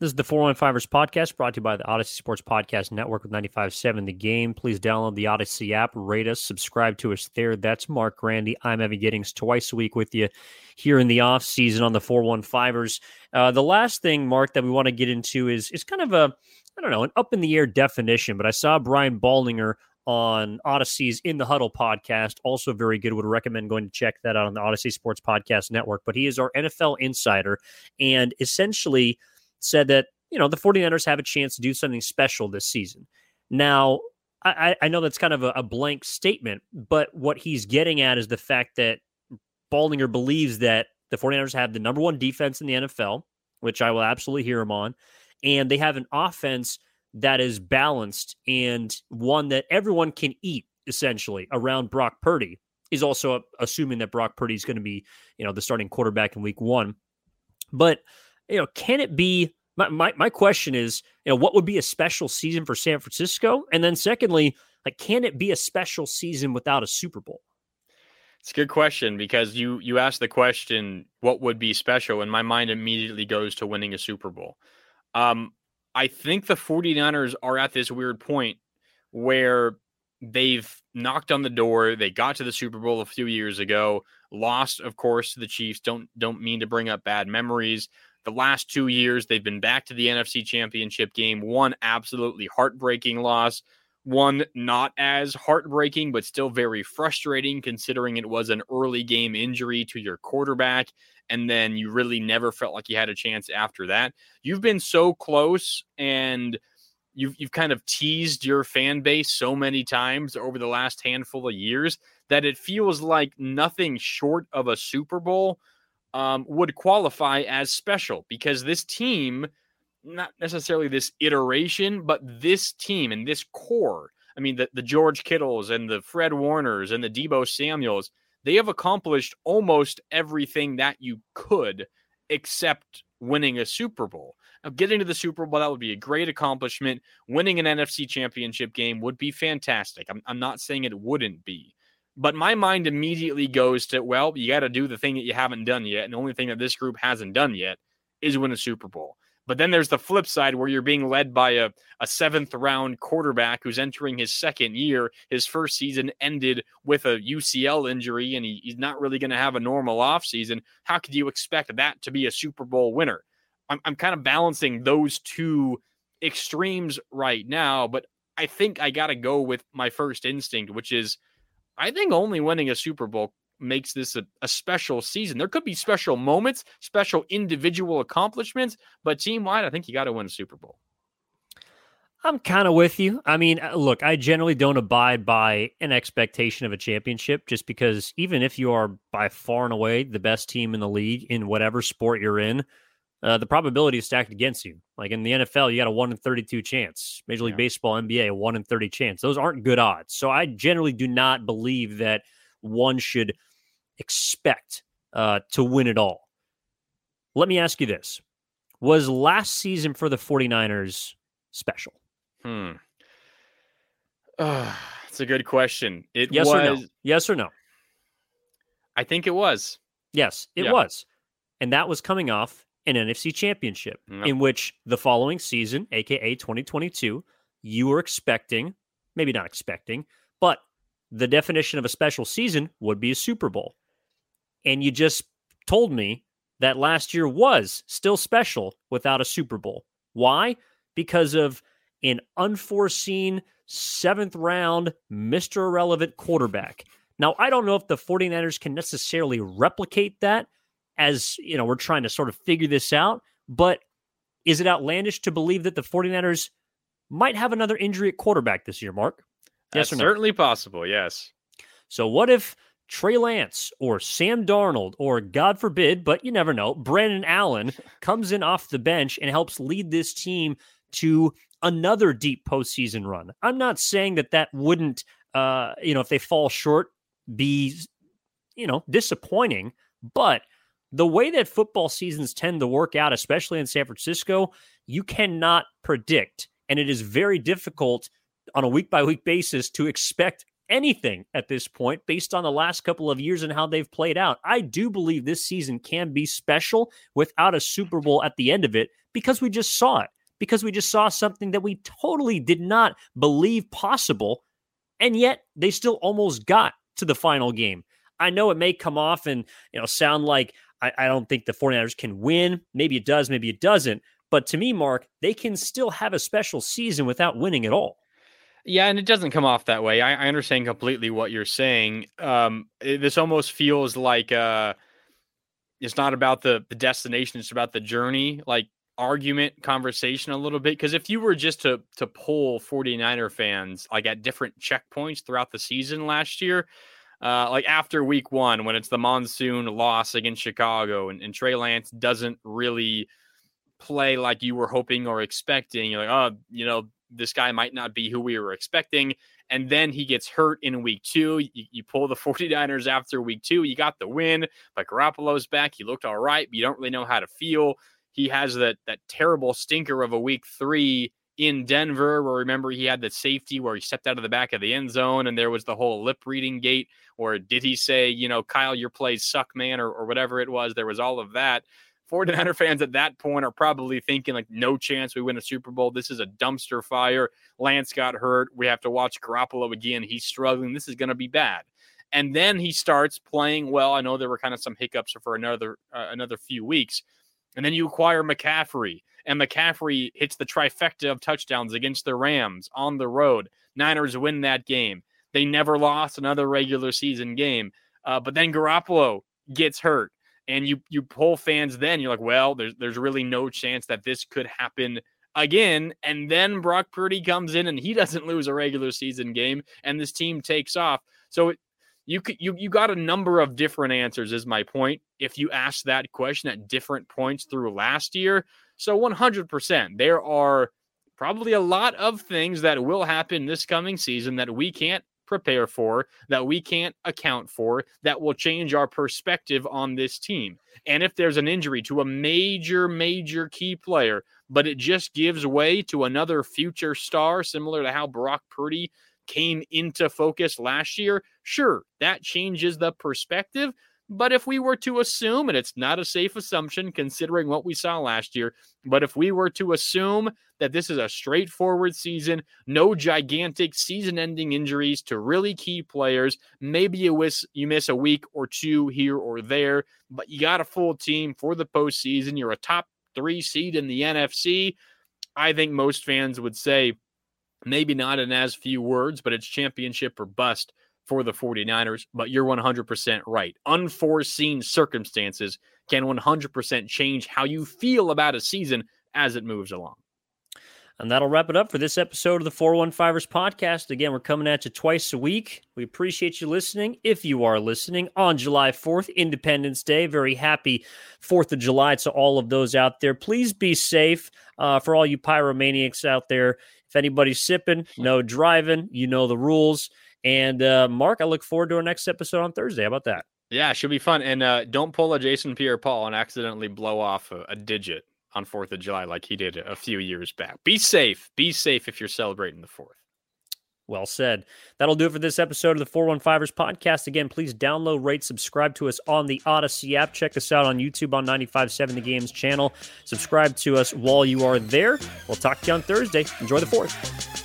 This is the 415ers podcast brought to you by the Audacy Sports Podcast Network with 95.7 The Game. Please download the Audacy app, rate us, subscribe to us there. That's Marc Grandi. I'm Evan Giddings twice a week with you here in the off season on the 415ers. Uh, the last thing, Marc, that we want to get into is, is kind of a, I don't know, an up in the air definition, but I saw Brian Baldinger on Audacy's In the Huddle podcast. Also, very good. Would recommend going to check that out on the Audacy Sports Podcast Network. But he is our NFL insider and essentially – said that, you know, the 49ers have a chance to do something special this season. Now, I, I know that's kind of a, a blank statement, but what he's getting at is the fact that Baldinger believes that the 49ers have the number one defense in the NFL, which I will absolutely hear him on, and they have an offense that is balanced and one that everyone can eat essentially around Brock Purdy. Is also assuming that Brock Purdy is going to be, you know, the starting quarterback in week one. But you know, can it be? My, my, my question is, you know, what would be a special season for San Francisco? And then secondly, like, can it be a special season without a Super Bowl? It's a good question because you you asked the question, what would be special? And my mind immediately goes to winning a Super Bowl. Um, I think the 49ers are at this weird point where they've knocked on the door. They got to the Super Bowl a few years ago, lost, of course, to the Chiefs. Don't don't mean to bring up bad memories. The last two years, they've been back to the NFC Championship game. One absolutely heartbreaking loss, one not as heartbreaking, but still very frustrating considering it was an early game injury to your quarterback. And then you really never felt like you had a chance after that. You've been so close and you've, you've kind of teased your fan base so many times over the last handful of years that it feels like nothing short of a Super Bowl um, would qualify as special because this team, not necessarily this iteration, but this team and this core. I mean, the, the George Kittles and the Fred Warners and the Deebo Samuels, they have accomplished almost everything that you could except winning a Super Bowl. Getting to the Super Bowl, that would be a great accomplishment. Winning an NFC championship game would be fantastic. I'm, I'm not saying it wouldn't be. But my mind immediately goes to, well, you got to do the thing that you haven't done yet. And the only thing that this group hasn't done yet is win a Super Bowl. But then there's the flip side where you're being led by a, a seventh round quarterback who's entering his second year. His first season ended with a UCL injury, and he, he's not really going to have a normal offseason. How could you expect that to be a Super Bowl winner? I'm, I'm kind of balancing those two extremes right now, but I think I got to go with my first instinct, which is I think only winning a Super Bowl makes this a, a, special season. There could be special moments, special individual accomplishments, but team wide, I think you got to win a Super Bowl. I'm kind of with you. I mean, uh, look, I generally don't abide by an expectation of a championship just because even if you are by far and away the best team in the league in whatever sport you're in, uh, the probability is stacked against you. Like in the NFL, you got a one in thirty-two chance. Major League yeah. Baseball, NBA, a one in thirty chance. Those aren't good odds. So I generally do not believe that one should expect uh, to win it all. Let me ask you this: Was last season for the 49ers special? Hmm. Uh, it's a good question. It yes was. Or no? Yes or no? I think it was. Yes, it yeah. was. And that was coming off an NFC championship yep. in which the following season, aka 2022, you were expecting, maybe not expecting, but the definition of a special season would be a Super Bowl. And you just told me that last year was still special without a Super Bowl. Why? Because of an unforeseen seventh round Mr. Irrelevant quarterback. Now, I don't know if the 49ers can necessarily replicate that as you know, we're trying to sort of figure this out. But is it outlandish to believe that the 49ers might have another injury at quarterback this year, Marc? Yes no? Certainly possible, yes. So what if Trey Lance or Sam Darnold or God forbid, but you never know, Brandon Allen comes in off the bench and helps lead this team to another deep postseason run. I'm not saying that that wouldn't, uh, you know, if they fall short, be, you know, disappointing, but – the way that football seasons tend to work out, especially in San Francisco, you cannot predict. And it is very difficult on a week by week basis to expect anything at this point based on the last couple of years and how they've played out. I do believe this season can be special without a Super Bowl at the end of it because we just saw it, because we just saw something that we totally did not believe possible. And yet they still almost got to the final game. I know it may come off and you know sound like I, I don't think the 49ers can win. Maybe it does, maybe it doesn't. But to me, Marc, they can still have a special season without winning at all. Yeah, and it doesn't come off that way. I, I understand completely what you're saying. Um, it, this almost feels like uh, it's not about the the destination; it's about the journey. Like argument conversation a little bit because if you were just to to pull 49er fans like at different checkpoints throughout the season last year uh, like after week one when it's the monsoon loss against chicago and, and trey lance doesn't really play like you were hoping or expecting you're like oh you know this guy might not be who we were expecting and then he gets hurt in week two. You, you, pull the 49ers after week two. You got the win, but Garoppolo's back. He looked all right, but you don't really know how to feel he has that that terrible stinker of a week three in Denver, where remember he had the safety where he stepped out of the back of the end zone and there was the whole lip reading gate. Or did he say, you know, Kyle, your plays suck, man, or, or whatever it was? There was all of that. 49er fans at that point are probably thinking, like, no chance we win a Super Bowl. This is a dumpster fire. Lance got hurt. We have to watch Garoppolo again. He's struggling. This is going to be bad. And then he starts playing well. I know there were kind of some hiccups for another uh, another few weeks, and then you acquire McCaffrey, and McCaffrey hits the trifecta of touchdowns against the Rams on the road. Niners win that game. They never lost another regular season game. Uh, but then Garoppolo gets hurt, and you you pull fans. Then you're like, well, there's there's really no chance that this could happen again. And then Brock Purdy comes in, and he doesn't lose a regular season game, and this team takes off. So it, you you you got a number of different answers is my point if you ask that question at different points through last year so 100% there are probably a lot of things that will happen this coming season that we can't prepare for that we can't account for that will change our perspective on this team and if there's an injury to a major major key player but it just gives way to another future star similar to how Brock Purdy came into focus last year, sure, that changes the perspective. But if we were to assume, and it's not a safe assumption considering what we saw last year, but if we were to assume that this is a straightforward season, no gigantic season ending injuries to really key players, maybe you, wish, you miss a week or two here or there, but you got a full team for the postseason. You're a top three seed in the NFC. I think most fans would say, maybe not in as few words, but it's championship or bust for the 49ers. But you're 100% right. Unforeseen circumstances can 100% change how you feel about a season as it moves along. And that'll wrap it up for this episode of the 415ers podcast. Again, we're coming at you twice a week. We appreciate you listening. If you are listening on July 4th, Independence Day, very happy 4th of July to all of those out there. Please be safe uh, for all you pyromaniacs out there. If anybody's sipping, no driving. You know the rules. And uh, Marc, I look forward to our next episode on Thursday. How about that? Yeah, should be fun. And uh, don't pull a Jason Pierre-Paul and accidentally blow off a, a digit on Fourth of July like he did a few years back. Be safe. Be safe if you're celebrating the Fourth. Well said. That'll do it for this episode of the 415ers podcast. Again, please download, rate, subscribe to us on the Audacy app. Check us out on YouTube on 95.7 The Games channel. Subscribe to us while you are there. We'll talk to you on Thursday. Enjoy the 4th.